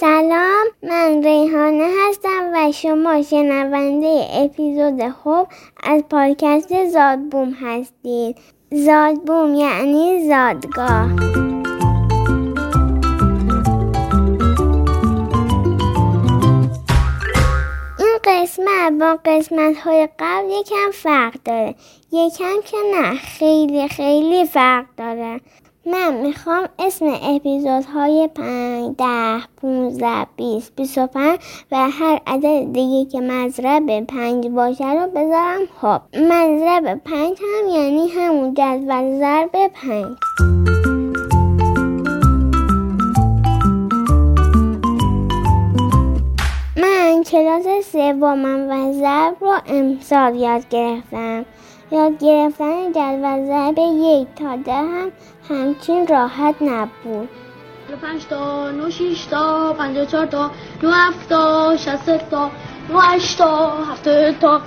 سلام من ریحانه هستم و شما شنونده اپیزود خوب از پادکست زادبوم هستید. زادبوم یعنی زادگاه. این قسمت با قسمت های قبل یکم فرق داره. یکم که نه خیلی خیلی فرق داره. من می‌خوام اسم اپیزودهای پنج ده پونزده بیست بیست و و هر عدد دیگه که مضرب پنج باشه رو بذارم. خب مضرب پنج هم یعنی همون جدول ضرب پنج. من کلاس سومم و ضرب رو امسال یاد گرفتم. یاد گرفتن جدول ضرب یک تا ده هم همچین راحت نبود 5 تا 9 6 تا 54 تا 9 7 تا 60 تا 9 8 تا 70 تا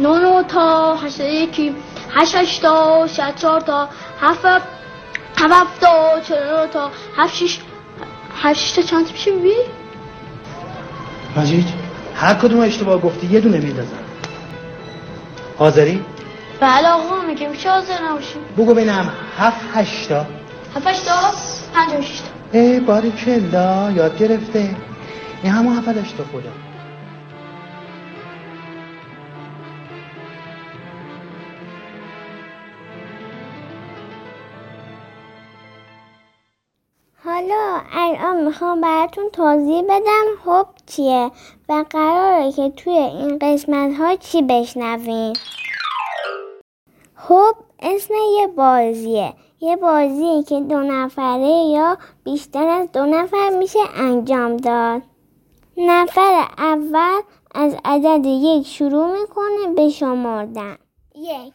9 9 تا 8 1 8 8 تا 64 تا 7 7 تا 49 تا 7 6 8 تا چند میشه بی؟ مجید هر کدوم اشتباه گفتی یه دونه میندازم حاضری؟ بله آقا میگه میشه حاضر نباشیم؟ بگو بینم هفت هشتا 7 8 تا؟ 56 تا. ای باری کلا یاد گرفته. این همون هفت هشتا خدا. حالا الان می‌خوام براتون توضیح بدم حب چیه و قراره که توی این قسمت ها چی بشنویم. حب اسم یه بازیه. یه بازیه که دو نفره یا بیشتر از دو نفر میشه انجام داد. نفر اول از عدد یک شروع می‌کنه به شمردن. یک.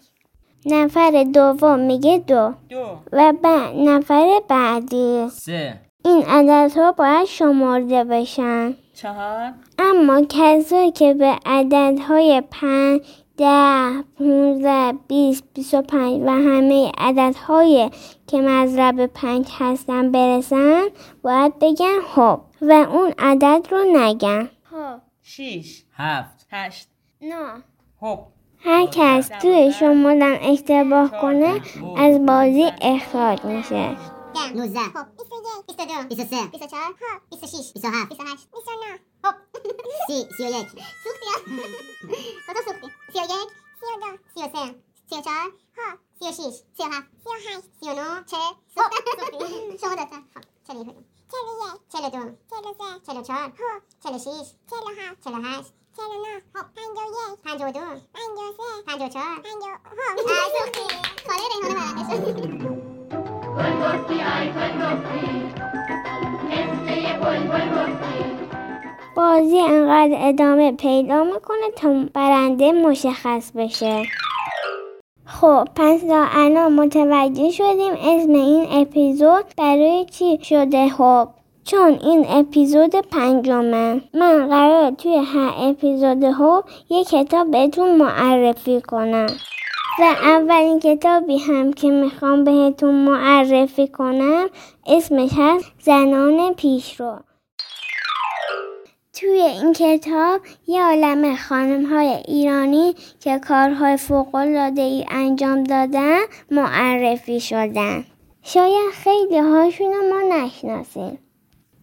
نفر دوم میگه دو. دو. و بعد نفر بعدی. سه. این عددها باید شمرده بشن. چهار. اما کسایی که به عددهای پنج ده پونزده بیست بیست و پنج و همه عددهای که مضرب پنج هستن برسن باید بگن خب و اون عدد رو نگن. خب شیش هفت هشت. نه. هپ هر کس توی شمردن اشتباه کنه از بازی اخراج میشه. 19 22 23 24 26 27 28 29 هپ 30 31 سوختی کجا سوختی 31 32 33 34 36 37 38 39 40 سوختی شما دوتا خب 41 42 43 44 46 47 48 49 هپ 51 52 53 54 50 هپ سوختی خاله ریحانه برنده شد بازی انقدر ادامه پیدا می‌کنه تا برنده مشخص بشه. خب پس تا الان متوجه شدیم اسم این اپیزود برای چی شده؟ خب چون این اپیزود پنجمه. من قرار توی هر اپیزود هو یه کتاب بهتون معرفی کنم. و اولین کتابی هم که می‌خوام بهتون معرفی کنم اسمش هست زنان پیشرو. توی این کتاب یه عالم خانم های ایرانی که کارهای فوقلاده ای انجام دادن معرفی شدن. شاید خیلی هاشون ما نشناسیم.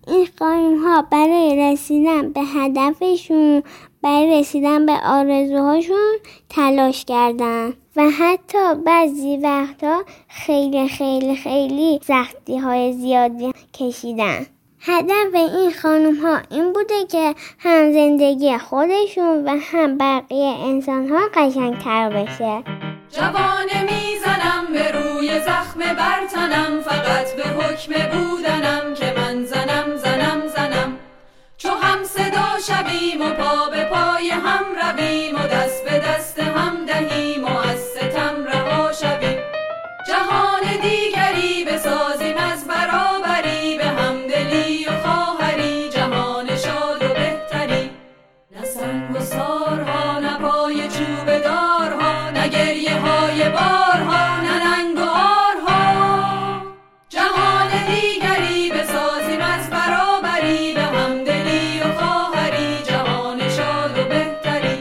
این خانم ها برای رسیدن به هدفشون برای رسیدن به آرزوهاشون تلاش کردن و حتی بعضی وقتا خیلی خیلی خیلی سختی های زیادی کشیدن. هدف این خانم ها این بوده که هم زندگی خودشون و هم بقیه انسان ها قشنگتر بشه. جوانه می‌زنم به روی زخم برتنم فقط به حکم بودنم که من زنم زنم زنم. چو هم صدا شویم و پا به پای گریه های بارها نننگ و آرها جهان دیگری بسازیم از برابری به همدلی و خواهری جهان شاد و بهتری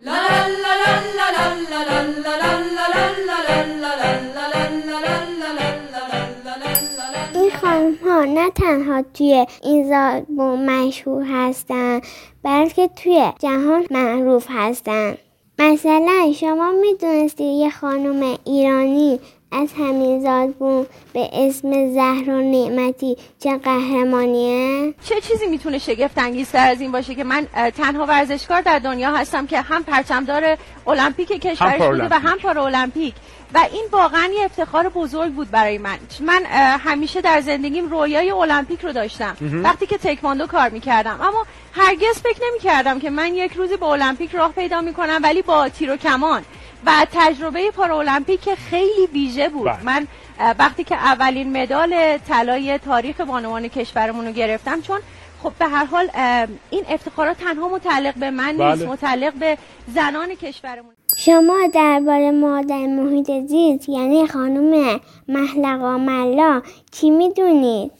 لا لا لا لا لا لا لا این خانم ها نه تنها توی این زادبوم مشهور هستن بلکه توی جهان معروف هستن مثلا شما می‌دونستی یه خانم ایرانی از همین زادبون به اسم زهرا نعمتی چه قهرمانیه؟ چه چیزی می‌تونه شگفت انگیزتر از این باشه که من تنها ورزشکار در دنیا هستم که هم پرچمدار المپیک کشورش بوده و هم پارا المپیک و این واقعا یه افتخار بزرگ بود برای من. من همیشه در زندگیم رویای المپیک رو داشتم. وقتی که تکواندو کار می‌کردم. اما هرگز فکر نمی‌کردم که من یک روزی به المپیک راه پیدا می‌کنم ولی با تیر و کمان. و تجربه پارالمپیک که خیلی ویژه بود بله. من وقتی که اولین مدال طلای تاریخ بانوان کشورمون رو گرفتم چون خب به هر حال این افتخارات تنها متعلق به من نیست بله. متعلق به زنان کشورمون شما درباره مادر محیط زیست یعنی خانم محلقا ملا چی می‌دونید؟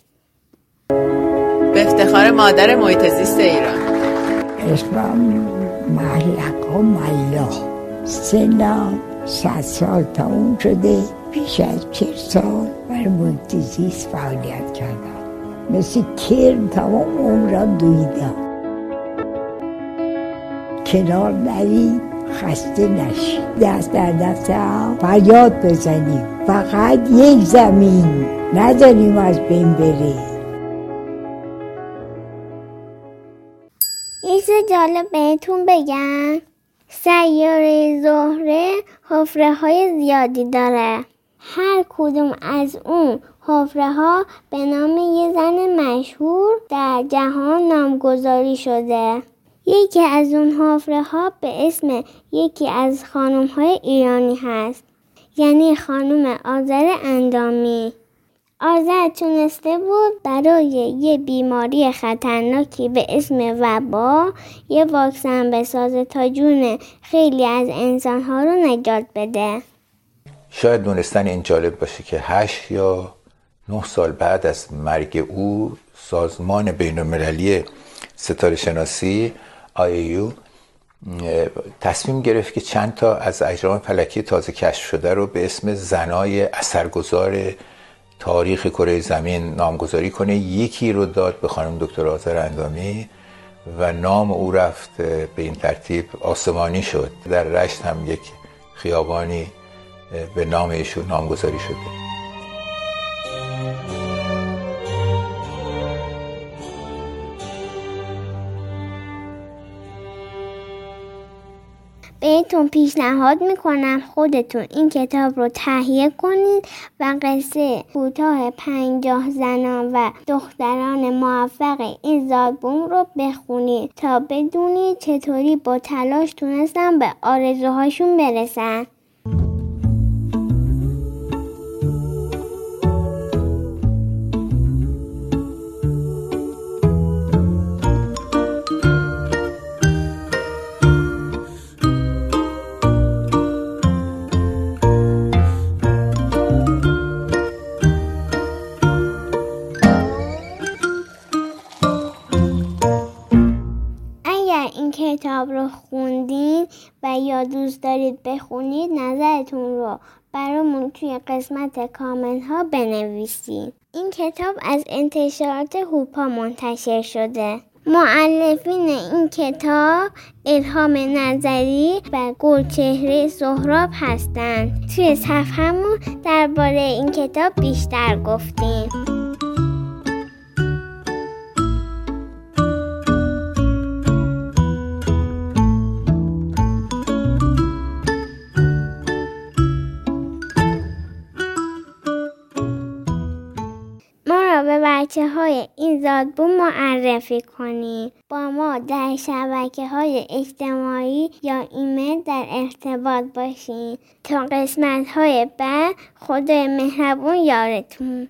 به افتخار مادر محیط زیست ایران اسمم محلقا ملا سنم صد سال تموم شده بیش از چهل سال برای محیط زیست فعالیت کردم. مثل کرم تمام عمرم دویدم. کنار نرید خسته نشید. دست در دست هم فریاد بزنیم. فقط یک زمین نداریم از بین بره یه جالب بهتون بگم. سیاره زهره حفره های زیادی داره. هر کدوم از اون حفره ها به نام یه زن مشهور در جهان نامگذاری شده. یکی از اون حفره ها به اسم یکی از خانم های ایرانی هست یعنی خانم آذر اندامی. آذر تونسته بود برای یه بیماری خطرناکی به اسم وبا یه واکسن بسازه تا جون خیلی از انسانها رو نجات بده. شاید دونستن این جالب باشه که هشت یا نه سال بعد از مرگ او سازمان بین المللی ستاره شناسی IAU تصمیم گرفت که چند تا از اجرام فلکی تازه کشف شده رو به اسم زنای اثرگذار تاریخ کره زمین نامگذاری کنه یکی رو داد به خانم دکتر آذر اندامی و نام او رفت به این ترتیب آسمانی شد. در رشت هم یک خیابانی به نام ایشون نامگذاری شده. بهتون پیشنهاد می‌کنم خودتون این کتاب رو تهیه کنید و قصه کوتاه پنجاه زنان و دختران موفق این زادبوم رو بخونید تا بدونید چطوری با تلاش تونستن به آرزوهاشون برسن. و یا دوست دارید بخونید نظرتون رو برامون توی قسمت کامنت ها بنویسید. این کتاب از انتشارات هوپا منتشر شده. معلفین این کتاب الهام نظری و گلچهره سهراب هستند. توی صفحهمون درباره این کتاب بیشتر گفتیم. به بچه های این زادبون معرفی کنید با ما در شبکه های اجتماعی یا ایمیل در ارتباط باشین. تا قسمت های بعد خدای مهربون یارتون.